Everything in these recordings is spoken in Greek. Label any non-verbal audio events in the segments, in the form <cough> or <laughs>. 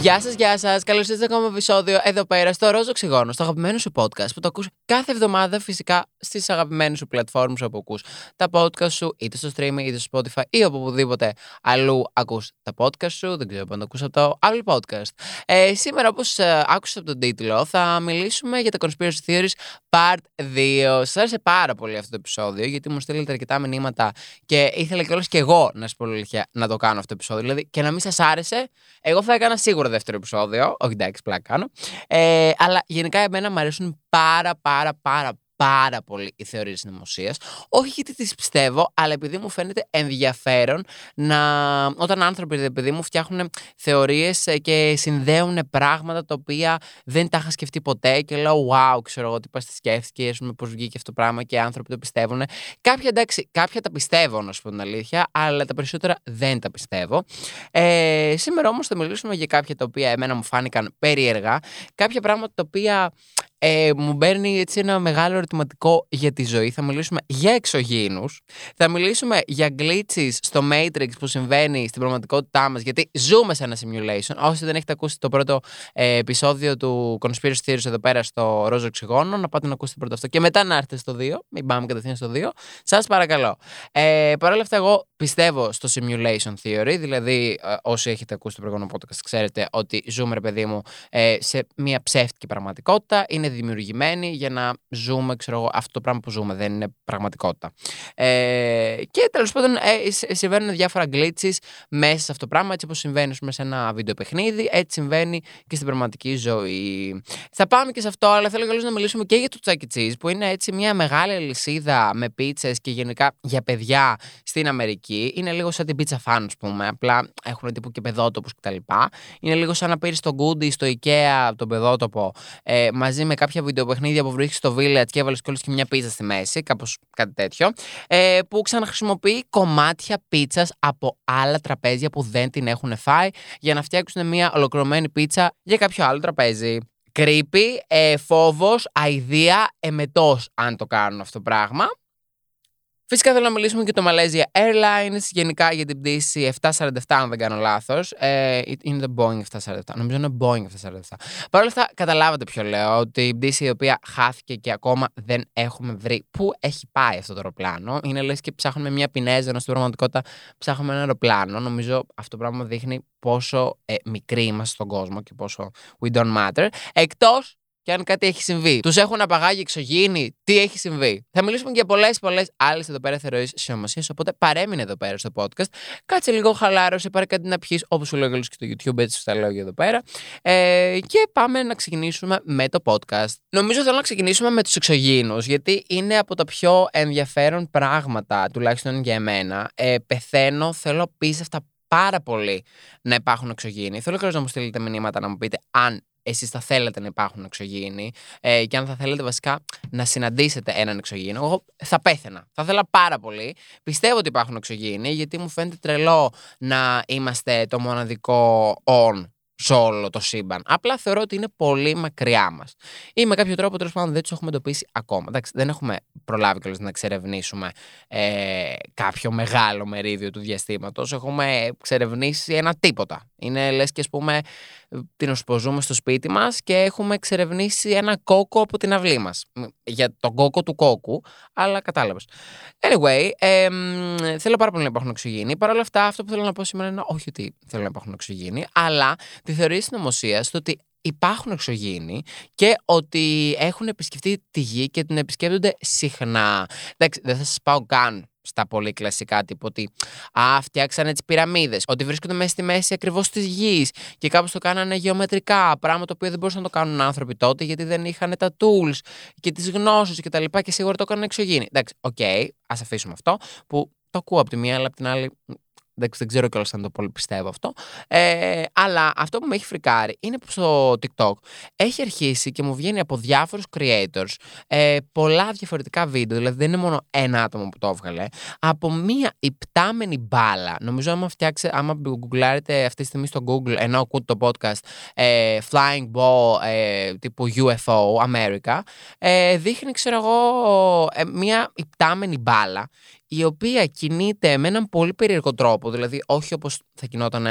Γεια σας, γεια σας. Καλώς ήρθατε σε ακόμα επεισόδιο εδώ πέρα στο Ρόζο Οξυγόνο, στο αγαπημένο σου podcast που το ακούς κάθε εβδομάδα φυσικά στις αγαπημένες σου πλατφόρμες όπου ακούς τα podcast σου, είτε στο streaming, είτε στο Spotify ή οπουδήποτε αλλού ακούς τα podcast σου. Δεν ξέρω αν το ακούσα το άλλο podcast. Ε, σήμερα, όπως ε, άκουσα από τον τίτλο, θα μιλήσουμε για τα conspiracy theories part 2. Σας άρεσε πάρα πολύ αυτό το επεισόδιο, γιατί μου στείλετε αρκετά μηνύματα και ήθελα κιόλας και εγώ να σα πω να το κάνω αυτό το επεισόδιο. Δηλαδή και να μην σας άρεσε, εγώ θα έκανα σίγουρα δεύτερο επεισόδιο. Όχι, εντάξει, πλάκα κάνω. Ε, αλλά γενικά εμένα μου αρέσουν πάρα πάρα πάρα πάρα πολύ οι θεωρίες συνωμοσία. Όχι γιατί τις πιστεύω, αλλά επειδή μου φαίνεται ενδιαφέρον να. όταν άνθρωποι, επειδή μου φτιάχνουν θεωρίες ε, και συνδέουν πράγματα τα οποία δεν τα είχα σκεφτεί ποτέ και λέω, Wow, ξέρω εγώ τι πα τη σκέφτηκε, ας πούμε, πώς βγήκε αυτό το πράγμα και οι άνθρωποι το πιστεύουν. Κάποια εντάξει, κάποια τα πιστεύω, να σου πω την αλήθεια, αλλά τα περισσότερα δεν τα πιστεύω. Ε, σήμερα όμως θα μιλήσουμε για κάποια τα οποία εμένα μου φάνηκαν περίεργα, κάποια πράγματα τα οποία ε, μου παίρνει έτσι ένα μεγάλο ερωτηματικό για τη ζωή. Θα μιλήσουμε για εξωγήινους. Θα μιλήσουμε για glitches στο Matrix που συμβαίνει στην πραγματικότητά μας, γιατί ζούμε σε ένα simulation. Όσοι δεν έχετε ακούσει το πρώτο ε, επεισόδιο του Conspiracy Theories εδώ πέρα στο Ρόζο Οξυγόνο, να πάτε να ακούσετε πρώτο αυτό και μετά να έρθετε στο 2. Μην πάμε κατευθείαν στο 2. Σας παρακαλώ. Ε, Παρ' όλα αυτά, εγώ πιστεύω στο simulation theory, δηλαδή ε, όσοι έχετε ακούσει το προηγούμενο podcast ξέρετε ότι ζούμε, ρε παιδί μου, ε, σε μια ψεύτικη πραγματικότητα. Είναι δημιουργημένοι για να ζούμε, ξέρω εγώ, αυτό το πράγμα που ζούμε, δεν είναι πραγματικότητα. Ε, και τέλος πάντων ε, συμβαίνουν διάφορα glitches μέσα σε αυτό το πράγμα, έτσι όπως συμβαίνει σε ένα βίντεο παιχνίδι, έτσι συμβαίνει και στην πραγματική ζωή. Θα πάμε και σε αυτό, αλλά θέλω καλώ να μιλήσουμε και για το Chuck E. Cheese, που είναι έτσι μια μεγάλη αλυσίδα με πίτσες και γενικά για παιδιά στην Αμερική. Είναι λίγο σαν την pizza fan, ας πούμε. Απλά έχουν τύπου και παιδότοπους κτλ. Είναι λίγο σαν να πήρες τον Goody στο IKEA, τον παιδότοπο, ε, μαζί με κάποια βιντεοπαιχνίδια που βρίσκεις στο Village και έβαλε κιόλας και μια πίτσα στη μέση, κάπως κάτι τέτοιο. Ε, που ξαναχρησιμοποιεί κομμάτια πίτσας από άλλα τραπέζια που δεν την έχουν φάει για να φτιάξουν μια ολοκληρωμένη πίτσα για κάποιο άλλο τραπέζι. Creepy, ε, φόβος, αηδία, εμετός αν το κάνουν αυτό το πράγμα. Φυσικά θέλω να μιλήσουμε και το Malaysia Airlines, γενικά για την πτήση 747, αν δεν κάνω λάθος. Ε, είναι το Boeing 747. Νομίζω είναι Boeing 747. Παρ' όλα αυτά, καταλάβατε ποιο λέω, ότι η πτήση η οποία χάθηκε και ακόμα δεν έχουμε βρει πού έχει πάει αυτό το αεροπλάνο. Είναι λες και ψάχνουμε μια πινέζα, ενώ στην πραγματικότητα ψάχνουμε ένα αεροπλάνο. Νομίζω αυτό το πράγμα δείχνει πόσο ε, μικροί είμαστε στον κόσμο και πόσο we don't matter. Εκτός και αν κάτι έχει συμβεί. Τους έχουν απαγάγει εξωγήινοι, τι έχει συμβεί. Θα μιλήσουμε για πολλές πολλές άλλες εδώ πέρα θεωρίες συνωμοσίε. Οπότε παρέμεινε εδώ πέρα στο podcast. Κάτσε λίγο χαλάρωσε, πάρε κάτι να πιεις, όπως σου λέω και στο YouTube, έτσι στα λόγια εδώ πέρα. Ε, και πάμε να ξεκινήσουμε με το podcast. Νομίζω θέλω να ξεκινήσουμε με τους εξωγήινους, γιατί είναι από τα πιο ενδιαφέρον πράγματα, τουλάχιστον για εμένα. Ε, πεθαίνω, θέλω πίστευτα πάρα πολύ να υπάρχουν εξωγήινοι. Θέλω και να μου στείλετε μηνύματα να μου πείτε αν εσείς θα θέλετε να υπάρχουν εξωγήινοι ε, και αν θα θέλετε βασικά να συναντήσετε έναν εξωγήινο. Εγώ θα πέθαινα. Θα ήθελα πάρα πολύ. Πιστεύω ότι υπάρχουν εξωγήινοι γιατί μου φαίνεται τρελό να είμαστε το μοναδικό on σε όλο το σύμπαν. Απλά θεωρώ ότι είναι πολύ μακριά μας. Ή με κάποιο τρόπο τέλος πάντων δεν τους έχουμε εντοπίσει ακόμα. Εντάξει, δεν έχουμε προλάβει κιόλας να εξερευνήσουμε ε, κάποιο μεγάλο μερίδιο του διαστήματος. Έχουμε εξερευνήσει ένα τίποτα. Είναι λες και ας πούμε την οσποζούμε στο σπίτι μας και έχουμε εξερευνήσει ένα κόκο από την αυλή μας. Για τον κόκο του κόκου, αλλά κατάλαβες. Anyway, ε, θέλω πάρα πολύ να υπάρχουν οξυγίνοι. Παρ' όλα αυτά, αυτό που θέλω να πω σήμερα είναι όχι ότι θέλω να υπάρχουν οξυγίνοι, αλλά τη θεωρία συνωμοσία στο ότι υπάρχουν εξωγήινοι και ότι έχουν επισκεφτεί τη γη και την επισκέπτονται συχνά. Εντάξει, δεν θα σας πάω καν στα πολύ κλασικά τύπου ότι α, φτιάξανε τις πυραμίδες, ότι βρίσκονται μέσα στη μέση ακριβώς της γης και κάπως το κάνανε γεωμετρικά. Πράγμα το οποίο δεν μπορούσαν να το κάνουν άνθρωποι τότε γιατί δεν είχαν τα tools και τις γνώσεις κτλ. Και, και σίγουρα το έκαναν εξωγήινοι. Εντάξει, OK, okay, ας αφήσουμε αυτό που το ακούω από τη μία, αλλά από την άλλη Εντάξει, δεν ξέρω κιόλας αν το πολύ πιστεύω αυτό. Ε, αλλά αυτό που με έχει φρικάρει είναι που στο TikTok έχει αρχίσει και μου βγαίνει από διάφορους creators ε, πολλά διαφορετικά βίντεο. Δηλαδή δεν είναι μόνο ένα άτομο που το έβγαλε. Από μία υπτάμενη μπάλα. Νομίζω άμα φτιάξει, άμα γκουγκλάρετε αυτή τη στιγμή στο Google, ενώ ακούτε το podcast ε, Flying Ball ε, τύπου UFO America, ε, δείχνει, ξέρω εγώ, ε, μία υπτάμενη μπάλα η οποία κινείται με έναν πολύ περίεργο τρόπο, δηλαδή όχι όπως θα κινόταν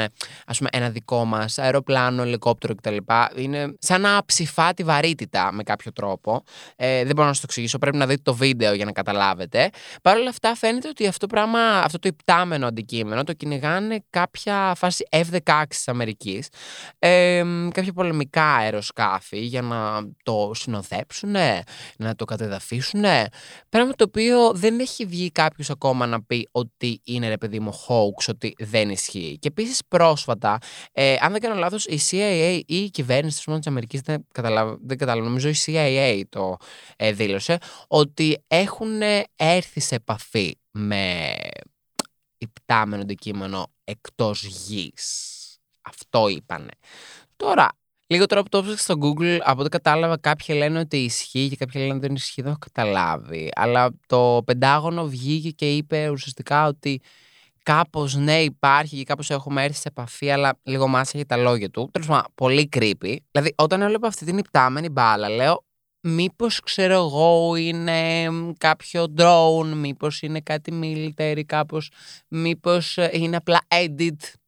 ας πούμε, ένα δικό μας αεροπλάνο, ελικόπτερο κτλ. Είναι σαν να ψηφά τη βαρύτητα με κάποιο τρόπο. Ε, δεν μπορώ να σας το εξηγήσω, πρέπει να δείτε το βίντεο για να καταλάβετε. Παρ' όλα αυτά φαίνεται ότι αυτό, πράγμα, αυτό το υπτάμενο αντικείμενο το κυνηγάνε κάποια φάση F-16 της Αμερικής, ε, κάποια πολεμικά αεροσκάφη για να το συνοδέψουν, να το κατεδαφίσουν. Πράγμα το οποίο δεν έχει βγει κάποιος ακόμα να πει ότι είναι ρε παιδί μου hoax, ότι δεν ισχύει. Και επίσης πρόσφατα, ε, αν δεν κάνω λάθος, η CIA ή η κυβέρνηση της Αμερικής, δεν καταλαβαίνω, δεν καταλαβαίνω, νομίζω η CIA το ε, δήλωσε, ότι έχουν έρθει σε επαφή με υπτάμενο αντικείμενο εκτός γης. Αυτό είπανε. Τώρα, Λίγο τώρα που το έψαξα στο Google, από ό,τι κατάλαβα, κάποιοι λένε ότι ισχύει και κάποιοι λένε ότι δεν ισχύει. Δεν έχω καταλάβει. Αλλά το Πεντάγωνο βγήκε και είπε ουσιαστικά ότι κάπως ναι υπάρχει και κάπως έχουμε έρθει σε επαφή, αλλά λίγο μάσα για τα λόγια του. Τέλος πάντων, πολύ creepy. Δηλαδή, όταν έβλεπα αυτή την υπτάμενη μπάλα, λέω, μήπως ξέρω εγώ είναι κάποιο drone, μήπως είναι κάτι military, κάπως, μήπως ε, είναι απλά edit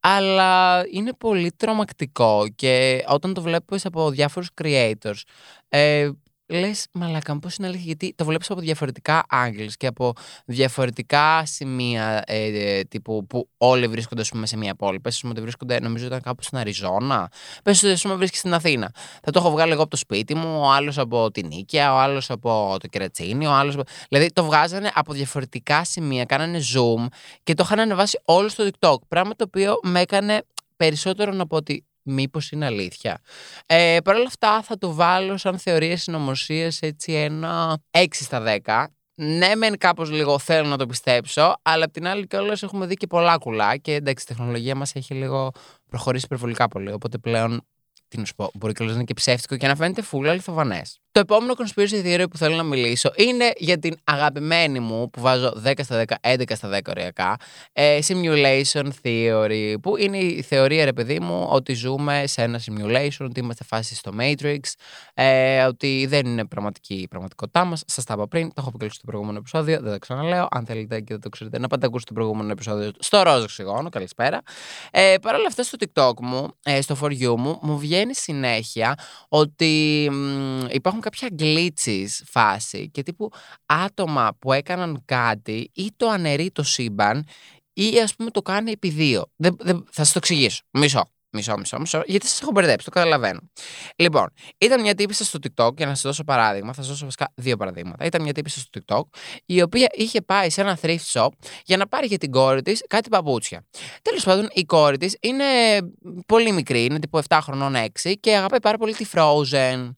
αλλά είναι πολύ τρομακτικό και όταν το βλέπεις από διάφορους creators ε, λες, μαλακά, πώς είναι αλήθεια, γιατί το βλέπεις από διαφορετικά angles και από διαφορετικά σημεία ε, τύπου που όλοι βρίσκονται πούμε, σε μια πόλη. Πες ότι βρίσκονται, νομίζω ήταν κάπου στην Αριζόνα. Πες ότι πούμε, βρίσκει στην Αθήνα. Θα το έχω βγάλει εγώ από το σπίτι μου, ο άλλος από την Νίκαια, ο άλλος από το Κερατσίνη, ο άλλος. Από... Δηλαδή το βγάζανε από διαφορετικά σημεία, κάνανε zoom και το είχαν ανεβάσει όλο στο TikTok. Πράγμα το οποίο με έκανε περισσότερο να πω ότι μήπως είναι αλήθεια. Ε, Παρ' όλα αυτά θα το βάλω σαν θεωρία συνωμοσίας έτσι ένα 6 στα 10. Ναι, μεν κάπως λίγο θέλω να το πιστέψω, αλλά απ' την άλλη κιόλας έχουμε δει και πολλά κουλά και εντάξει, η τεχνολογία μας έχει λίγο προχωρήσει υπερβολικά πολύ. Οπότε πλέον, τι να σου πω, μπορεί κιόλας να είναι και ψεύτικο και να φαίνεται φούλα αληθοφανές. Το επόμενο conspiracy theory που θέλω να μιλήσω είναι για την αγαπημένη μου που βάζω 10 στα 10, 11 στα 10 ωριακά, ε, simulation theory, που είναι η θεωρία ρε παιδί μου ότι ζούμε σε ένα simulation, ότι είμαστε φάση στο Matrix, ε, ότι δεν είναι πραγματική η πραγματικότητά μας. Σας τα είπα πριν, το έχω αποκλείσει στο προηγούμενο επεισόδιο, δεν το ξαναλέω. Αν θέλετε και δεν το ξέρετε, να πάτε ακούσετε το προηγούμενο επεισόδιο στο Ρόζο Ξυγόνο, καλησπέρα. Ε, Παρ' όλα αυτά στο TikTok μου, ε, στο For You μου, μου βγαίνει συνέχεια ότι μ, υπάρχουν κάποια glitches φάση και τύπου άτομα που έκαναν κάτι ή το αναιρεί το σύμπαν ή ας πούμε το κάνει επί δύο. Δεν, δεν, θα σας το εξηγήσω. Μισό. Μισό, μισό, μισό, γιατί σας έχω μπερδέψει, το καταλαβαίνω. Λοιπόν, ήταν μια τύπησα στο TikTok, για να σας δώσω παράδειγμα, θα σας δώσω βασικά δύο παραδείγματα. Ήταν μια τύπησα στο TikTok, η οποία είχε πάει σε ένα thrift shop για να πάρει για την κόρη της κάτι παπούτσια. Τέλος πάντων, η κόρη της είναι πολύ μικρή, είναι τύπου 7 χρονών 6 και αγαπάει πάρα πολύ τη Frozen.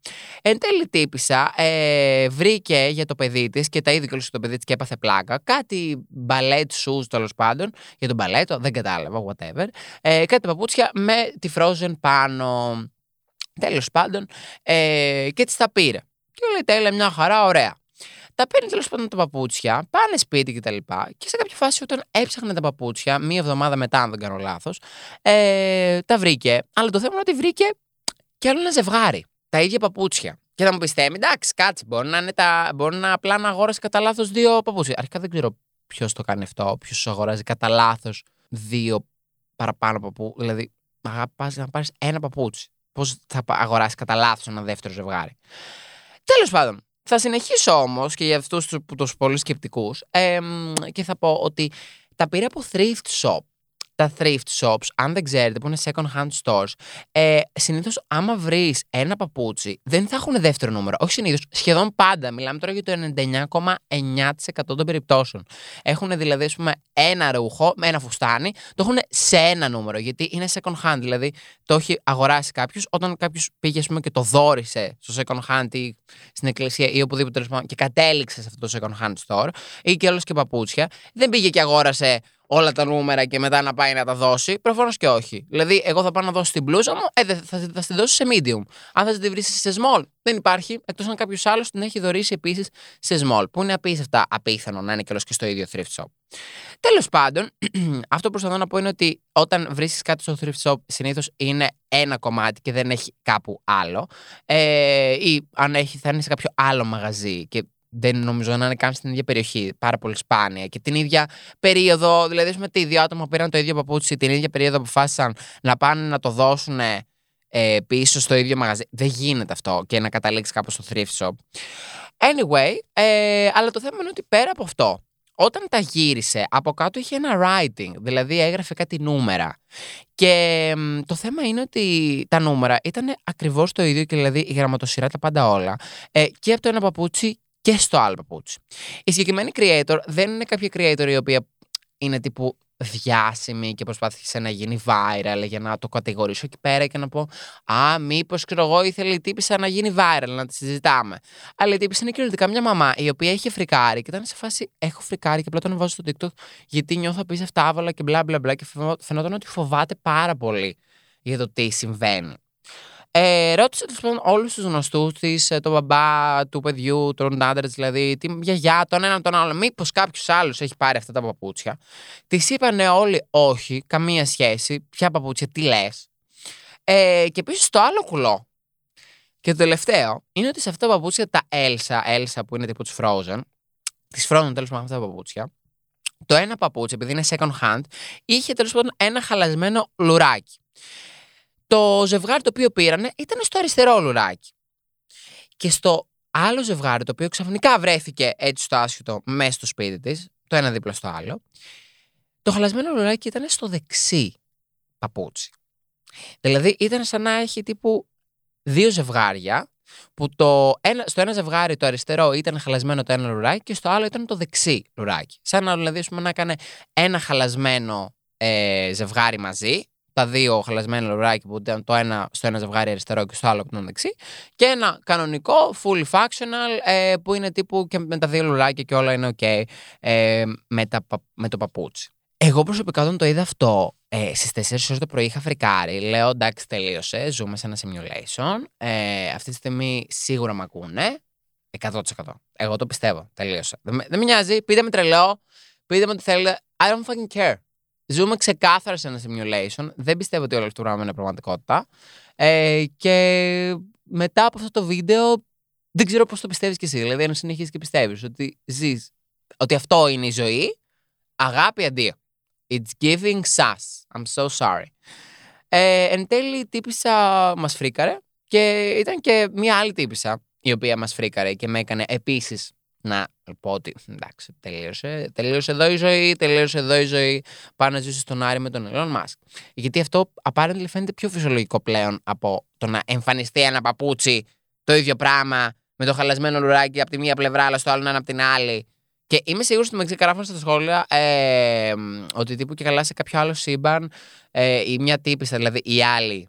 Εν τέλει, τύπησα ε, βρήκε για το παιδί της και τα είδε και το παιδί της και έπαθε πλάκα. Κάτι μπαλέτ shoes τέλος πάντων, για τον μπαλέτο, δεν κατάλαβα, whatever. Ε, κάτι παπούτσια με τη Frozen πάνω. Τέλος πάντων, ε, και της τα πήρε. Και λέει τέλεια, μια χαρά, ωραία. Τα παίρνει τέλος πάντων τα παπούτσια, πάνε σπίτι κτλ. Και, και σε κάποια φάση, όταν έψαχνε τα παπούτσια, μία εβδομάδα μετά, αν δεν κάνω λάθος, ε, τα βρήκε. Αλλά το θέμα είναι ότι βρήκε και άλλο ένα ζευγάρι. Τα ίδια παπούτσια. Και θα μου πεις, εντάξει, κάτσε. Μπορεί να, είναι τα, μπορεί να απλά να αγόρασε κατά λάθος δύο παπούτσια. Αρχικά δεν ξέρω ποιος το κάνει αυτό, ποιο αγοράζει κατά λάθος δύο παραπάνω παπούτσια. Δηλαδή, πας να πάρεις ένα παπούτσι. Πώς θα αγοράσεις κατά λάθος ένα δεύτερο ζευγάρι. Τέλος πάντων, θα συνεχίσω όμως και για αυτούς του πολύ σκεπτικούς και θα πω ότι τα πήρα από thrift shop τα thrift shops, αν δεν ξέρετε, που είναι second hand stores, ε, συνήθως άμα βρεις ένα παπούτσι, δεν θα έχουν δεύτερο νούμερο. Όχι συνήθως, σχεδόν πάντα. Μιλάμε τώρα για το 99,9% των περιπτώσεων. Έχουν δηλαδή, ας πούμε, ένα ρούχο, ένα φουστάνι, το έχουν σε ένα νούμερο, γιατί είναι second hand. Δηλαδή, το έχει αγοράσει κάποιος όταν κάποιος πήγε, πούμε, και το δόρισε στο second hand ή στην εκκλησία ή οπουδήποτε και κατέληξε σε αυτό το second hand store ή και όλο και παπούτσια. Δεν πήγε και αγόρασε όλα τα νούμερα και μετά να πάει να τα δώσει. Προφανώς και όχι. Δηλαδή, εγώ θα πάω να δώσω την μπλούζα μου, ε, θα, θα, θα την δώσω σε medium. Αν θα την βρεις σε small, δεν υπάρχει, εκτός αν κάποιος άλλος την έχει δωρήσει επίσης σε small, που είναι απίστευτα απίθανο να είναι και και στο ίδιο thrift shop. Τέλος πάντων, <clears throat> αυτό που προσπαθώ να πω είναι ότι όταν βρίσκεις κάτι στο thrift shop, συνήθως είναι ένα κομμάτι και δεν έχει κάπου άλλο. Ε, ή αν έχει, θα είναι σε κάποιο άλλο μαγαζί και δεν νομίζω να είναι καν στην ίδια περιοχή. Πάρα πολύ σπάνια. Και την ίδια περίοδο, δηλαδή, με τι δύο άτομα πήραν το ίδιο παπούτσι, την ίδια περίοδο αποφάσισαν να πάνε να το δώσουν ε, πίσω στο ίδιο μαγαζί. Δεν γίνεται αυτό και να καταλήξει κάπου στο thrift shop. Anyway, ε, αλλά το θέμα είναι ότι πέρα από αυτό, όταν τα γύρισε, από κάτω είχε ένα writing, δηλαδή έγραφε κάτι νούμερα. Και το θέμα είναι ότι τα νούμερα ήταν ακριβώς το ίδιο και δηλαδή η γραμματοσυρά τα πάντα όλα. Ε, και από το ένα παπούτσι και στο άλλο παπούτσι. Η συγκεκριμένη creator δεν είναι κάποια creator η οποία είναι τύπου διάσημη και προσπάθησε να γίνει viral για να το κατηγορήσω εκεί πέρα και να πω Α, μήπως ξέρω εγώ ήθελε η τύπησα να γίνει viral, να τη συζητάμε. Αλλά η τύπησα είναι κυριολεκτικά μια μαμά η οποία είχε φρικάρει και ήταν σε φάση Έχω φρικάρει και απλά τον βάζω στο TikTok γιατί νιώθω απίστευτα άβολα και μπλα μπλα μπλα και φαινόταν ότι φοβάται πάρα πολύ για το τι συμβαίνει. Ε, ρώτησε τέλο πάντων όλους τους γνωστούς της, ε, τον μπαμπά του παιδιού, τον άντρα δηλαδή, τη γιαγιά, τον έναν τον άλλο. Μήπως κάποιος άλλος έχει πάρει αυτά τα παπούτσια. Της είπανε όλοι όχι, καμία σχέση. Ποια παπούτσια, τι λες. Ε, και επίση το άλλο κουλό. Και το τελευταίο είναι ότι σε αυτά τα παπούτσια τα Elsa, Elsa που είναι τύπου της Frozen, της Frozen τέλος πάντων αυτά τα παπούτσια, το ένα παπούτσι, επειδή είναι second hand, είχε τέλος πάντων ένα χαλασμένο λουράκι. Το ζευγάρι το οποίο πήρανε ήταν στο αριστερό λουράκι. Και στο άλλο ζευγάρι, το οποίο ξαφνικά βρέθηκε έτσι στο άσχητο μέσα στο σπίτι της, το ένα δίπλα στο άλλο, το χαλασμένο λουράκι ήταν στο δεξί παπούτσι. Δηλαδή ήταν σαν να έχει τύπου δύο ζευγάρια, που το ένα, στο ένα ζευγάρι το αριστερό ήταν χαλασμένο το ένα λουράκι και στο άλλο ήταν το δεξί λουράκι. Σαν να δηλαδή να έκανε ένα χαλασμένο ε, ζευγάρι μαζί τα δύο χαλασμένα λουράκια που ήταν το ένα στο ένα ζευγάρι αριστερό και στο άλλο που ήταν δεξί. Και ένα κανονικό, fully functional, ε, που είναι τύπου και με τα δύο λουράκια και όλα είναι ok ε, με, τα, με το παπούτσι. Εγώ προσωπικά όταν το είδα αυτό ε, στις 4 ώρες το πρωί είχα φρικάρει. Λέω εντάξει, τελείωσε. Ζούμε σε ένα simulation. Ε, αυτή τη στιγμή σίγουρα με ακούνε. 100%. Εγώ το πιστεύω. Τελείωσε. Δεν, δεν με νοιάζει. Πείτε με τρελό. Πείτε με ό,τι θέλετε. I don't fucking care. Ζούμε ξεκάθαρα σε ένα simulation. Δεν πιστεύω ότι όλο αυτό το πράγμα είναι πραγματικότητα. Ε, και μετά από αυτό το βίντεο, δεν ξέρω πώς το πιστεύεις κι εσύ. Δηλαδή, αν συνεχίσει και πιστεύεις ότι ζεις, ότι αυτό είναι η ζωή, αγάπη αντίο. It's giving sus. I'm so sorry. Ε, εν τέλει, η τύπησα μας φρίκαρε και ήταν και μία άλλη τύπησα η οποία μας φρίκαρε και με έκανε επίσης να πω ότι εντάξει, τελείωσε, τελείωσε εδώ η ζωή, τελείωσε εδώ η ζωή. Πάω να ζήσω στον Άρη με τον Elon Musk. Γιατί αυτό apparently φαίνεται πιο φυσιολογικό πλέον από το να εμφανιστεί ένα παπούτσι το ίδιο πράγμα με το χαλασμένο λουράκι από τη μία πλευρά, αλλά στο άλλο να είναι από την άλλη. Και είμαι σίγουρο ότι με ξεκαράφουν στα σχόλια ε, ότι τύπου και καλά σε κάποιο άλλο σύμπαν ε, η μια τύπησα, δηλαδή η άλλη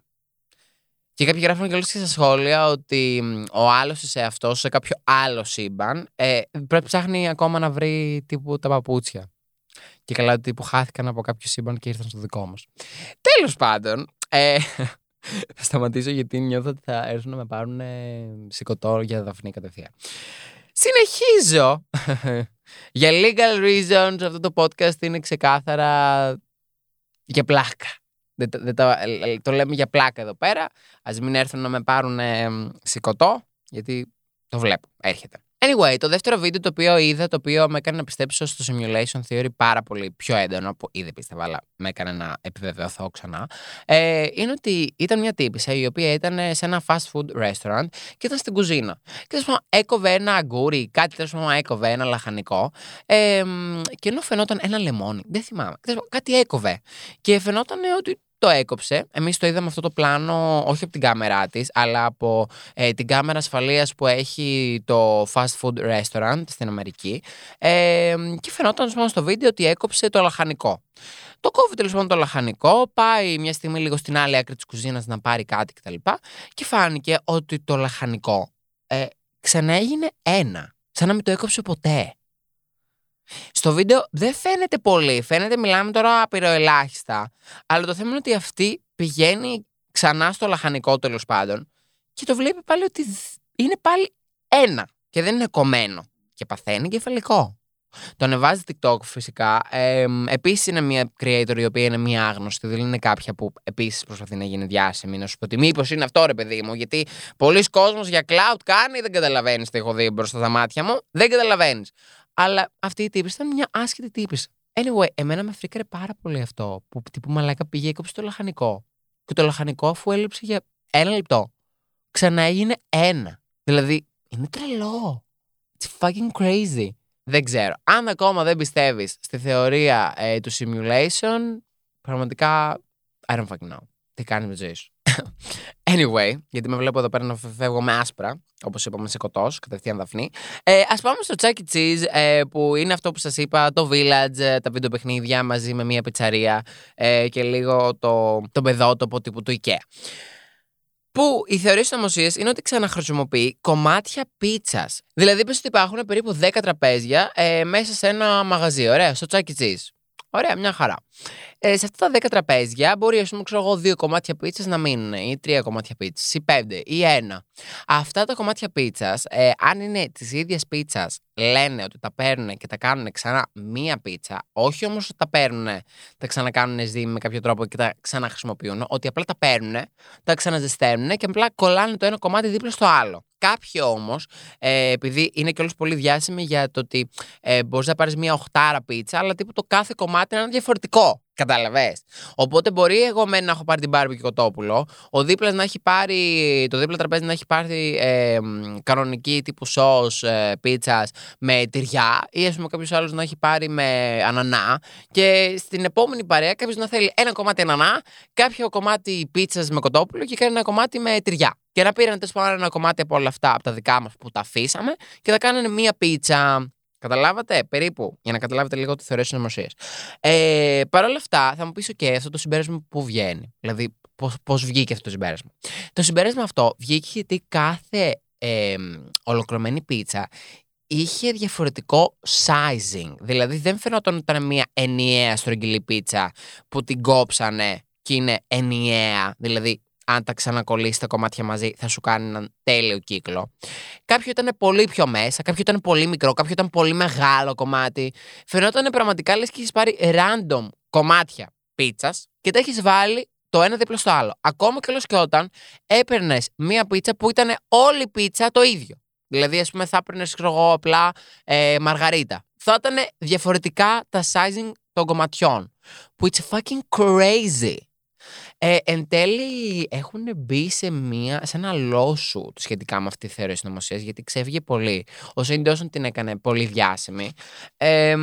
και κάποιοι γράφουν και όλες στα σχόλια ότι ο άλλος σε αυτός, σε κάποιο άλλο σύμπαν, ε, πρέπει ψάχνει ακόμα να βρει τύπου τα παπούτσια. Και καλά ότι που χάθηκαν από κάποιο σύμπαν και ήρθαν στο δικό μας. Τέλος πάντων, ε, θα <laughs> σταματήσω γιατί νιώθω ότι θα έρθουν να με πάρουν ε, σηκωτό για δαφνή κατευθείαν. Συνεχίζω. <laughs> για legal reasons αυτό το podcast είναι ξεκάθαρα για πλάκα. Δεν, το λέμε για πλάκα εδώ πέρα. Α μην έρθουν να με πάρουν ε, σηκωτό, γιατί το βλέπω. Έρχεται. Anyway, το δεύτερο βίντεο το οποίο είδα, το οποίο με έκανε να πιστέψω στο simulation theory πάρα πολύ πιο έντονο από ήδη πίστευα, αλλά με έκανε να επιβεβαιωθώ ξανά, ε, είναι ότι ήταν μια τύπησα η οποία ήταν σε ένα fast food restaurant και ήταν στην κουζίνα. Και τέλος πάντων έκοβε ένα αγκούρι, κάτι τέλος πάντων έκοβε ένα λαχανικό, ε, και ενώ φαινόταν ένα λεμόνι, δεν θυμάμαι, κάτι έκοβε. Και φαινόταν ότι το έκοψε. Εμείς το είδαμε αυτό το πλάνο όχι από την κάμερά της, αλλά από ε, την κάμερα ασφαλείας που έχει το fast food restaurant στην Αμερική. Ε, και φαινόταν στο βίντεο ότι έκοψε το λαχανικό. Το κόβει τέλο πάντων το λαχανικό, πάει μια στιγμή λίγο στην άλλη άκρη της κουζίνας να πάρει κάτι κτλ. Και, και φάνηκε ότι το λαχανικό ε, ξανά έγινε ένα. Σαν να μην το έκοψε ποτέ. Στο βίντεο δεν φαίνεται πολύ. Φαίνεται, μιλάμε τώρα απειροελάχιστα. Αλλά το θέμα είναι ότι αυτή πηγαίνει ξανά στο λαχανικό τέλος πάντων και το βλέπει πάλι ότι είναι πάλι ένα και δεν είναι κομμένο. Και παθαίνει κεφαλικό. Το ανεβάζει TikTok φυσικά. Ε, επίσης είναι μια creator η οποία είναι μια άγνωστη. Δεν είναι κάποια που επίσης προσπαθεί να γίνει διάσημη. Να σου πω ότι μήπως είναι αυτό ρε παιδί μου. Γιατί πολλοί κόσμος για cloud κάνει, δεν καταλαβαίνεις τι έχω δει μπροστά στα μάτια μου. Δεν καταλαβαίνεις. Αλλά αυτή η τύπη ήταν μια άσχετη τύπη. Anyway, εμένα με φρίκαρε πάρα πολύ αυτό που τύπου μαλάκα πήγε έκοψε το λαχανικό. Και το λαχανικό αφού έλειψε για ένα λεπτό. Ξανά έγινε ένα. Δηλαδή, είναι τρελό. It's fucking crazy. Δεν ξέρω. Αν ακόμα δεν πιστεύεις στη θεωρία ε, του simulation, πραγματικά I don't fucking know. Τι κάνεις με τη ζωή σου; Anyway, γιατί με βλέπω εδώ πέρα να φεύγω με άσπρα, όπως είπαμε σε κοτός, κατευθείαν δαφνή. Ε, Α πάμε στο Chuck E. Cheese, ε, που είναι αυτό που σας είπα, το Village, ε, τα βιντεοπαιχνίδια μαζί με μια πιτσαρία ε, και λίγο το, το παιδότοπο τύπου του IKEA. Που η θεωρία συνωμοσία είναι ότι ξαναχρησιμοποιεί κομμάτια πίτσας. Δηλαδή, πες ότι υπάρχουν περίπου 10 τραπέζια ε, μέσα σε ένα μαγαζί. Ωραία, στο Chuck E. Cheese. Ωραία, μια χαρά. Ε, σε αυτά τα 10 τραπέζια μπορεί, ας πούμε, ξέρω εγώ, δύο κομμάτια πίτσας να μείνουν, ή τρία κομμάτια πίτσας, ή πέντε, ή ένα. Αυτά τα κομμάτια πίτσας, ε, αν είναι της ίδιας πίτσας, λένε ότι τα παίρνουν και τα κάνουν ξανά μία πίτσα, όχι όμως ότι τα παίρνουν, τα ξανακάνουν σδήμη με κάποιο τρόπο και τα ξαναχρησιμοποιούν, ότι απλά τα παίρνουν, τα ξαναζεσταίνουν και απλά κολλάνε το ένα κομμάτι δίπλα στο άλλο. Κάποιοι όμως, ε, επειδή είναι κιόλα πολύ διάσημοι για το ότι ε, μπορείς να πάρεις μία οχτάρα πίτσα, αλλά τύπου το κάθε κομμάτι είναι διαφορετικό. Κατάλαβε. Οπότε μπορεί εγώ μεν να έχω πάρει την μπάρμπι και κοτόπουλο, ο δίπλας να έχει πάρει, το δίπλα τραπέζι να έχει πάρει ε, κανονική τύπου σο ε, πίτσας με τυριά, ή ας πούμε κάποιος άλλος να έχει πάρει με ανανά. Και στην επόμενη παρέα κάποιος να θέλει ένα κομμάτι ανανά, κάποιο κομμάτι πίτσας με κοτόπουλο και κάνει ένα κομμάτι με τυριά. Και να πήραν τέλος ένα κομμάτι από όλα αυτά από τα δικά μας που τα αφήσαμε και θα κάνανε μία πίτσα. Καταλάβατε, περίπου, για να καταλάβετε λίγο τη θεωρία συνωμοσία. Ε, Παρ' όλα αυτά, θα μου πεις: OK, αυτό το συμπέρασμα που βγαίνει. Δηλαδή, πώς βγήκε αυτό το συμπέρασμα. Το συμπέρασμα αυτό βγήκε γιατί κάθε ε, ολοκληρωμένη πίτσα είχε διαφορετικό sizing. Δηλαδή, δεν φαινόταν ότι ήταν μια ενιαία στρογγυλή πίτσα που την κόψανε και είναι ενιαία. Δηλαδή, αν τα ξανακολλήσει τα κομμάτια μαζί, θα σου κάνει έναν τέλειο κύκλο. Κάποιο ήταν πολύ πιο μέσα, κάποιο ήταν πολύ μικρό, κάποιο ήταν πολύ μεγάλο κομμάτι. Φαινόταν πραγματικά λες και έχεις πάρει random κομμάτια πίτσας και τα έχεις βάλει το ένα δίπλα στο άλλο. Ακόμα και και όταν έπαιρνες μία πίτσα που ήταν όλη η πίτσα το ίδιο. Δηλαδή, ας πούμε, θα έπαιρνες, εγώ, απλά ε, μαργαρίτα. Θα ήταν διαφορετικά τα sizing των κομματιών. Που it's fucking crazy. Ε, εν τέλει έχουν μπει σε, μια, σε ένα lawsuit σχετικά με αυτή τη θεωρία συνωμοσίας, γιατί ξέφυγε πολύ. Ο Σέιν την έκανε πολύ διάσημη. Ε,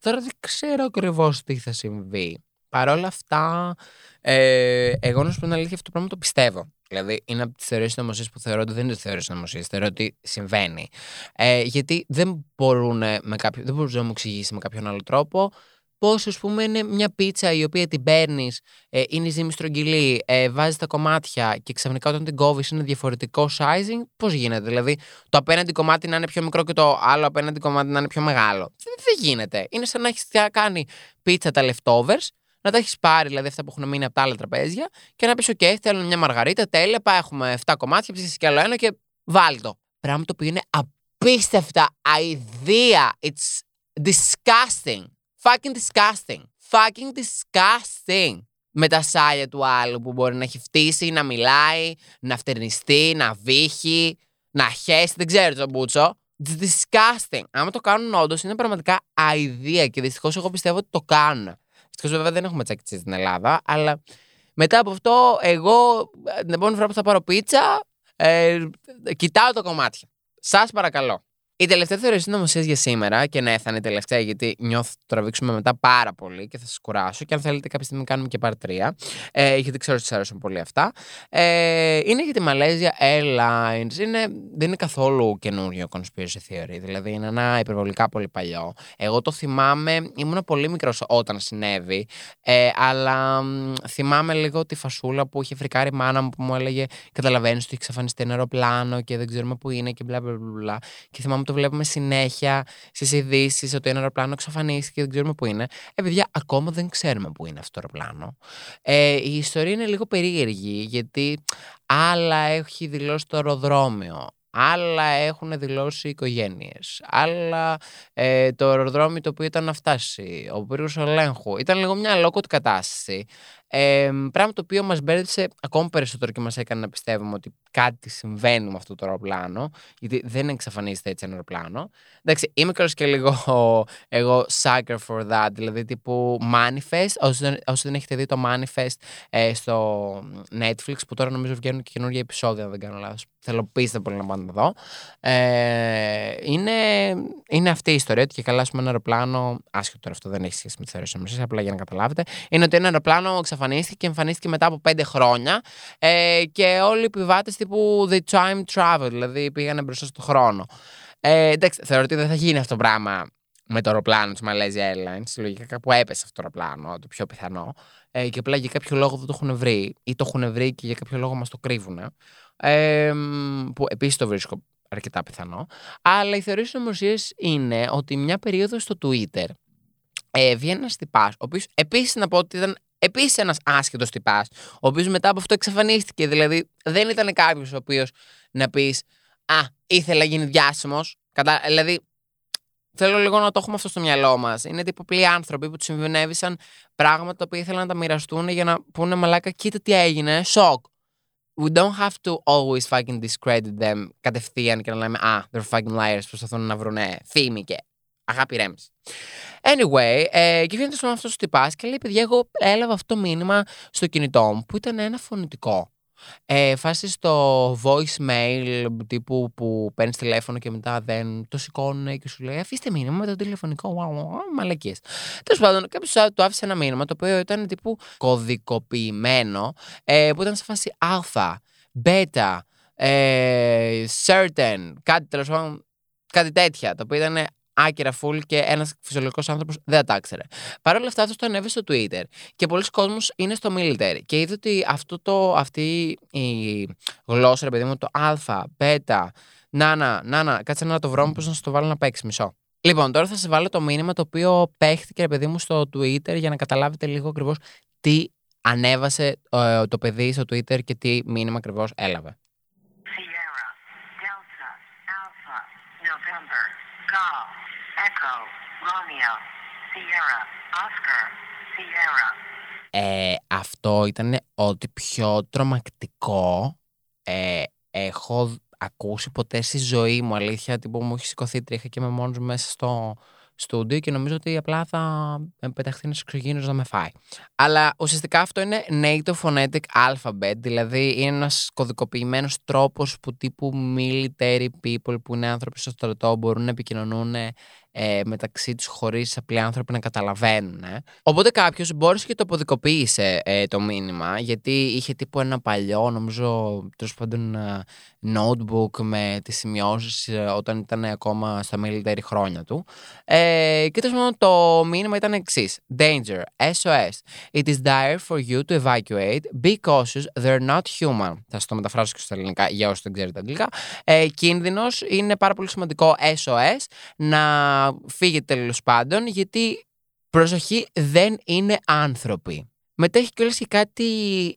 τώρα δεν ξέρω ακριβώς τι θα συμβεί. Παρ' όλα αυτά, ε, εγώ να σου πω την αλήθεια, αυτό το πράγμα το πιστεύω. Δηλαδή, είναι από τις θεωρίες συνωμοσίας που θεωρώ ότι δεν είναι θεωρίες συνωμοσίας. Θεωρώ ότι συμβαίνει. Ε, γιατί δεν μπορούν με κάποιο, δεν μπορούσε να μου εξηγήσει με κάποιον άλλο τρόπο Πώς, ας πούμε, είναι μια πίτσα η οποία την παίρνεις, ε, είναι ζύμη στρογγυλή, ε, βάζεις τα κομμάτια και ξαφνικά όταν την κόβεις είναι διαφορετικό sizing. Πώς γίνεται, δηλαδή το απέναντι κομμάτι να είναι πιο μικρό και το άλλο απέναντι κομμάτι να είναι πιο μεγάλο. Δεν, γίνεται. Είναι σαν να έχεις κάνει πίτσα τα leftovers, να τα έχεις πάρει δηλαδή αυτά που έχουν μείνει από τα άλλα τραπέζια και να πεις: OK, θέλω μια μαργαρίτα, τέλεια, πάει, έχουμε 7 κομμάτια, ψήσεις κι άλλο ένα και βάλει το. Πράγμα το οποίο είναι απίστευτα αηδία. It's disgusting fucking disgusting. Fucking disgusting. Με τα σάλια του άλλου που μπορεί να έχει φτύσει, να μιλάει, να φτερνιστεί, να βύχει, να χέσει, δεν ξέρω το μπούτσο. It's disgusting. Άμα το κάνουν όντως, είναι πραγματικά αηδία και δυστυχώς εγώ πιστεύω ότι το κάνουν. Δυστυχώς βέβαια δεν έχουμε τσακιτσί στην Ελλάδα, αλλά μετά από αυτό, εγώ την επόμενη φορά που θα πάρω πίτσα, ε, κοιτάω το κομμάτι. Σας παρακαλώ. Η τελευταία θεωρία συνωμοσία για σήμερα, και ναι, θα είναι η τελευταία, γιατί νιώθω ότι τραβήξουμε μετά πάρα πολύ και θα σας κουράσω. Και αν θέλετε, κάποια στιγμή κάνουμε και part 3, ε, γιατί ξέρω ότι σας αρέσουν πολύ αυτά. Ε, είναι για τη Malaysia Airlines. Είναι, δεν είναι καθόλου καινούριο conspiracy theory. Δηλαδή, είναι ένα υπερβολικά πολύ παλιό. Εγώ το θυμάμαι, ήμουν πολύ μικρός όταν συνέβη, ε, αλλά θυμάμαι λίγο τη φασούλα που είχε φρικάρει η μάνα μου που μου έλεγε: Καταλαβαίνεις ότι έχει εξαφανιστεί ένα αεροπλάνο και δεν ξέρουμε πού είναι και μπλα μπλα μπλα. Και θυμάμαι το βλέπουμε συνέχεια στις ειδήσεις ότι ένα αεροπλάνο εξαφανίστηκε και δεν ξέρουμε πού είναι. Ε, παιδιά, ακόμα δεν ξέρουμε πού είναι αυτό το αεροπλάνο. Ε, η ιστορία είναι λίγο περίεργη, γιατί άλλα έχει δηλώσει το αεροδρόμιο, Άλλα έχουν δηλώσει οι οικογένειες. Άλλα ε, το αεροδρόμιο το οποίο ήταν να φτάσει. Ο πύργο ελέγχου. Ήταν λίγο μια αλόκοτη κατάσταση. Ε, πράγμα το οποίο μας μπέρδεψε ακόμα περισσότερο και μας έκανε να πιστεύουμε ότι κάτι συμβαίνει με αυτό το αεροπλάνο. Γιατί δεν εξαφανίζεται έτσι ένα αεροπλάνο. Εντάξει, είμαι κιόλας και λίγο εγώ sucker for that. Δηλαδή τύπου manifest. Όσοι δεν, όσοι δεν έχετε δει το manifest ε, στο Netflix, που τώρα νομίζω βγαίνουν και καινούργια επεισόδια, αν δεν κάνω λάθος. Θέλω πείστε πολύ να πάνε να δω. Ε, είναι, είναι αυτή η ιστορία ότι και καλά, πούμε, ένα αεροπλάνο. Άσχετο τώρα αυτό δεν έχει σχέση με της θεωρία απλά για να καταλάβετε. Είναι ότι ένα αεροπλάνο εξαφανίστηκε και εμφανίστηκε μετά από πέντε χρόνια ε, και όλοι οι επιβάτες τύπου The Time Travel, δηλαδή πήγανε μπροστά στον χρόνο. Ε, εντάξει, θεωρώ ότι δεν θα γίνει αυτό το πράγμα με το αεροπλάνο της Malaysia Airlines. Λογικά κάπου έπεσε αυτό το αεροπλάνο, το πιο πιθανό. Ε, και απλά για κάποιο λόγο δεν το έχουν βρει, ή το έχουν βρει και για κάποιο λόγο μας το κρύβουν. Ε, που επίσης το βρίσκω αρκετά πιθανό. Αλλά η θεωρία συνωμοσίε είναι ότι μια περίοδος στο Twitter ε, βγαίνει ένας τυπάς, ο οποίος επίσης να πω ότι ήταν επίσης ένας άσχετος τυπάς, ο οποίος μετά από αυτό εξαφανίστηκε. Δηλαδή δεν ήταν κάποιος ο οποίος να πεις Α, ήθελα να γίνει διάσημος. Κατα... Δηλαδή, θέλω λίγο να το έχουμε αυτό στο μυαλό μας. Είναι τύπο πολλοί άνθρωποι που τους συμβινέβησαν πράγματα που ήθελαν να τα μοιραστούν για να πούνε μαλάκα, κοίτα τι έγινε, σοκ. We don't have to always fucking discredit them κατευθείαν και να λέμε Α, they're fucking liars, προσπαθούν να βρουν φήμη και αγάπη ρέμψη. Anyway, ε, και βγαίνει αυτός ο τυπάς και λέει: Παιδιά, εγώ έλαβα αυτό το μήνυμα στο κινητό μου που ήταν ένα φωνητικό. Ε, φάση στο voicemail τύπου που παίρνεις τηλέφωνο και μετά δεν το σηκώνουν και σου λέει αφήστε μήνυμα με το τηλεφωνικό. Μαλακίες. Τέλος πάντων, κάποιος του άφησε ένα μήνυμα το οποίο ήταν τύπου κωδικοποιημένο ε, που ήταν σε φάση Α, Β, ε, certain, κάτι τέλος πάντων, κάτι τέτοια. Το οποίο ήταν άκυρα full και ένας φυσιολογικός άνθρωπος δεν τα ήξερε. Παρ' όλα αυτά, αυτό το ανέβει στο Twitter και πολλοί κόσμοι είναι στο military και είδε ότι αυτό το, αυτή η γλώσσα, ρε παιδί μου, το Α, Β, να, να, να, να, κάτσε να το βρω, πώ να σου το βάλω να παίξει μισό. Λοιπόν, τώρα θα σε βάλω το μήνυμα το οποίο παίχτηκε, ρε παιδί μου, στο Twitter για να καταλάβετε λίγο ακριβώς τι ανέβασε ε, το παιδί στο Twitter και τι μήνυμα ακριβώς έλαβε. Ε, αυτό ήταν ό,τι πιο τρομακτικό ε, έχω ακούσει ποτέ στη ζωή μου. Αλήθεια, τύπου μου έχει σηκωθεί τρίχα και με μόνος μέσα στο στούντιο και νομίζω ότι απλά θα πεταχθεί ένας εξωγήινος να με φάει. Αλλά ουσιαστικά αυτό είναι native phonetic alphabet, δηλαδή είναι ένας κωδικοποιημένος τρόπος που τύπου military people που είναι άνθρωποι στο στρατό μπορούν να επικοινωνούν ε, μεταξύ τους χωρίς απλοί άνθρωποι να καταλαβαίνουν. Ε. Οπότε κάποιος μπόρεσε και το αποδικοποίησε ε, το μήνυμα, γιατί είχε τύπου ένα παλιό, νομίζω, τέλος πάντων, ε, notebook με τις σημειώσεις ε, όταν ήταν ακόμα στα military χρόνια του. Ε, και τέλος το μήνυμα ήταν εξής. Danger, SOS. It is dire for you to evacuate. Be cautious, they're not human. Θα σας το μεταφράσω και στα ελληνικά για όσοι δεν ξέρετε αγγλικά. Ε, Κίνδυνος είναι πάρα πολύ σημαντικό SOS να φύγετε τέλος πάντων, γιατί προσοχή δεν είναι άνθρωποι. Μετά έχει κιόλας και κάτι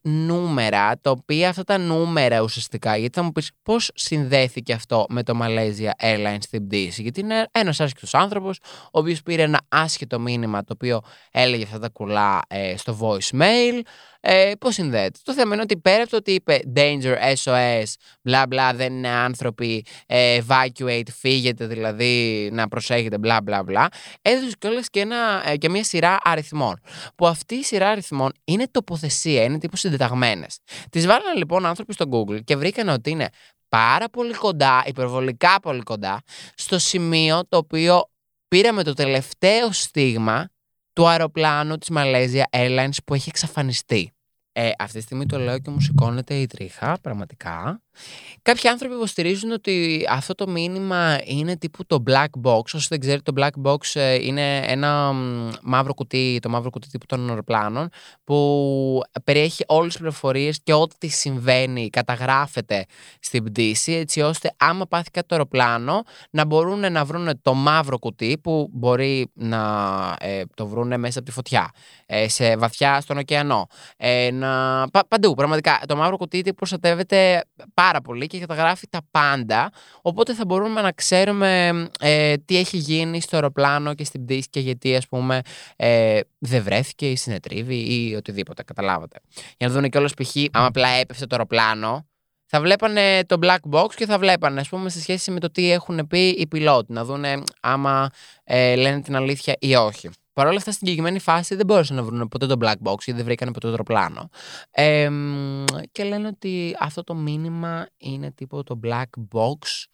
νούμερα, τα οποία αυτά τα νούμερα ουσιαστικά, γιατί θα μου πεις πώς συνδέθηκε αυτό με το Malaysia Airlines στην πτήση; Γιατί είναι ένας άσχετος άνθρωπος, ο οποίος πήρε ένα άσχετο μήνυμα το οποίο έλεγε αυτά τα κουλά ε, στο voicemail, ε, Πώς συνδέεται; Το θέμα είναι ότι πέρα από το ότι είπε danger, SOS, μπλα μπλα, δεν είναι άνθρωποι, ε, evacuate, φύγετε δηλαδή, να προσέχετε, μπλα μπλα μπλα, έδωσε κιόλας και, ε, και μια σειρά αριθμών. Που αυτή η σειρά αριθμών είναι τοποθεσία, είναι τύπου συντεταγμένες. Τις βάλανε λοιπόν άνθρωποι στο Google και βρήκαν ότι είναι πάρα πολύ κοντά, υπερβολικά πολύ κοντά, στο σημείο το οποίο πήραμε το τελευταίο στίγμα του αεροπλάνου της Malaysia Airlines που έχει εξαφανιστεί. Ε, αυτή τη στιγμή το λέω και μου σηκώνεται η τρίχα, πραγματικά. Κάποιοι άνθρωποι υποστηρίζουν ότι αυτό το μήνυμα είναι τύπου το black box. Όσο δεν ξέρει, το black box ε, είναι ένα μαύρο κουτί, το μαύρο κουτί τύπου των αεροπλάνων, που περιέχει όλες τις πληροφορίες και ό,τι συμβαίνει καταγράφεται στην πτήση, έτσι ώστε άμα πάθει κάτι το αεροπλάνο, να μπορούν να βρουν το μαύρο κουτί, που μπορεί να ε, το βρουν μέσα από τη φωτιά, ε, σε βαθιά στον ωκεανό, ε, να... Πα, παντού, πραγματικά. Το μαύρο κουτί προστατεύεται πάρα πολύ και καταγράφει τα πάντα. Οπότε θα μπορούμε να ξέρουμε ε, τι έχει γίνει στο αεροπλάνο και στην πτήση και γιατί, ας πούμε, ε, δεν βρέθηκε ή συνετρίβει ή οτιδήποτε. Καταλάβατε. Για να δουν κιόλας π.χ. άμα απλά έπεφτε το αεροπλάνο, θα βλέπανε το black box και θα βλέπανε, ας πούμε, σε σχέση με το τι έχουν πει οι πιλότοι. Να δουν άμα ε, λένε την αλήθεια ή όχι. Παρ' όλα αυτά, στην συγκεκριμένη φάση δεν μπόρεσαν να βρουν ποτέ το black box γιατί δεν βρήκαν ποτέ το αεροπλάνο. Ε, και λένε ότι αυτό το μήνυμα είναι τύπο το black box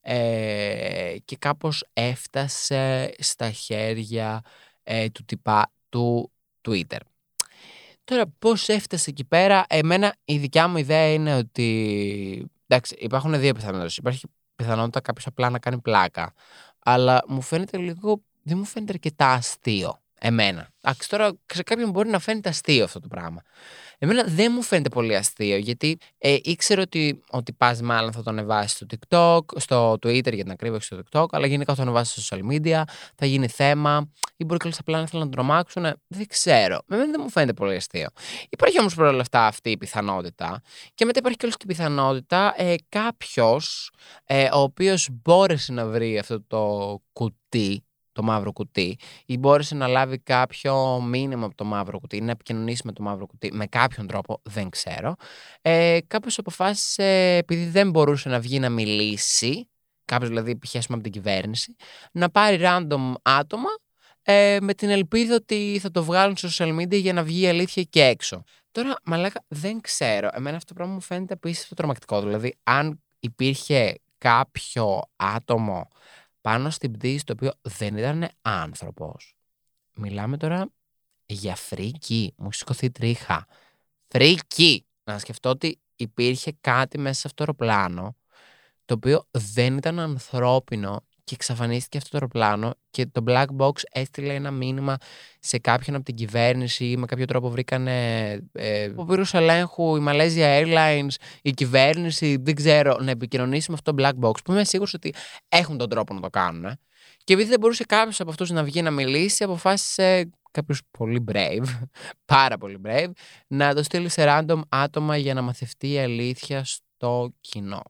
ε, και κάπως έφτασε στα χέρια ε, του τυπά του Twitter. Τώρα πώς έφτασε εκεί πέρα, εμένα η δικιά μου ιδέα είναι ότι εντάξει υπάρχουν δύο πιθανότητες. Υπάρχει πιθανότητα κάποιος απλά να κάνει πλάκα. Αλλά μου φαίνεται λίγο δεν μου φαίνεται αρκετά αστείο. Εμένα. Εντάξει, τώρα σε κάποιον μπορεί να φαίνεται αστείο αυτό το πράγμα. Εμένα δεν μου φαίνεται πολύ αστείο, γιατί ε, ήξερα ότι, ότι πας μάλλον θα το ανεβάσεις στο TikTok, στο Twitter για την ακρίβεια στο TikTok, αλλά γενικά θα το ανεβάσεις στο social media, θα γίνει θέμα, ή μπορεί και απλά να θέλουν να τρομάξουν. Δεν ξέρω. Εμένα δεν μου φαίνεται πολύ αστείο. Υπάρχει όμως παρόλα αυτά αυτή η πιθανότητα. Και μετά υπάρχει και όλη η πιθανότητα ε, κάποιος ε, ο οποίος μπόρεσε να βρει αυτό το κουτί το μαύρο κουτί ή μπόρεσε να λάβει κάποιο μήνυμα από το μαύρο κουτί ή να επικοινωνήσει με το μαύρο κουτί με κάποιον τρόπο, δεν ξέρω. Ε, κάποιος αποφάσισε, επειδή δεν μπορούσε να βγει να μιλήσει, κάποιος δηλαδή π.χ. από την κυβέρνηση, να πάρει random άτομα ε, με την ελπίδα ότι θα το βγάλουν στο social media για να βγει η αλήθεια και έξω. Τώρα, μαλάκα, δεν ξέρω. Εμένα αυτό το πράγμα μου φαίνεται απίστευτο τρομακτικό. Δηλαδή, αν υπήρχε κάποιο άτομο πάνω στην πτήση το οποίο δεν ήταν άνθρωπος. Μιλάμε τώρα για φρίκη. Μου σηκώθη η τρίχα. Φρίκη! Να σκεφτώ ότι υπήρχε κάτι μέσα σε αυτό το αεροπλάνο το οποίο δεν ήταν ανθρώπινο και εξαφανίστηκε αυτό το αεροπλάνο και το black box έστειλε ένα μήνυμα σε κάποιον από την κυβέρνηση ή με κάποιο τρόπο βρήκαν ε, ο πύργος ελέγχου, η Malaysia Airlines, η κυβέρνηση, δεν ξέρω, να επικοινωνήσει με αυτό το black box που είμαι σίγουρος ότι έχουν τον τρόπο να το κάνουν. Ε. Και επειδή δεν μπορούσε κάποιος από αυτούς να βγει να μιλήσει, αποφάσισε κάποιος πολύ brave, <laughs> πάρα πολύ brave, να το στείλει σε random άτομα για να μαθευτεί η αλήθεια στο κοινό.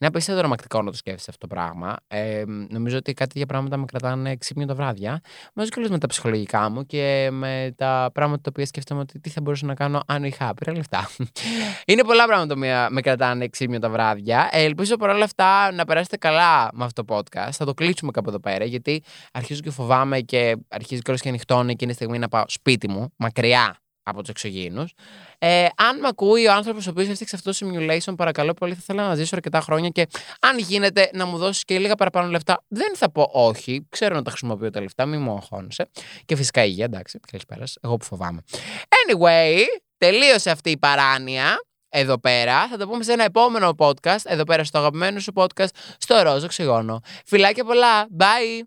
Είναι απίστευτο τρομακτικό να το σκέφτεσαι αυτό το πράγμα. Ε, νομίζω ότι κάτι τέτοια πράγματα με κρατάνε ξύπνιο τα βράδια. Μαζί και με τα ψυχολογικά μου και με τα πράγματα τα οποία σκέφτομαι ότι τι θα μπορούσα να κάνω αν είχα άπειρα λεφτά. <laughs> Είναι πολλά πράγματα που με κρατάνε ξύπνιο τα βράδια. Ε, ελπίζω παρόλα αυτά να περάσετε καλά με αυτό το podcast. Θα το κλείσουμε κάπου εδώ πέρα γιατί αρχίζω και φοβάμαι και αρχίζει κιόλας και ανοιχτώνει και είναι στιγμή να πάω σπίτι μου, μακριά από τους εξωγήινους. Ε, αν με ακούει ο άνθρωπος ο οποίος έφτιαξε αυτό το simulation, παρακαλώ πολύ, θα ήθελα να ζήσω αρκετά χρόνια και αν γίνεται να μου δώσεις και λίγα παραπάνω λεφτά, δεν θα πω όχι. Ξέρω να τα χρησιμοποιώ τα λεφτά, μην μου αγχώνεσαι. Και φυσικά υγεία, εντάξει, καλησπέρας. Εγώ που φοβάμαι. Anyway, τελείωσε αυτή η παράνοια εδώ πέρα. Θα το πούμε σε ένα επόμενο podcast, εδώ πέρα στο αγαπημένο σου podcast, στο Ρόζο Ξυγόνο. Φιλάκια πολλά. Bye!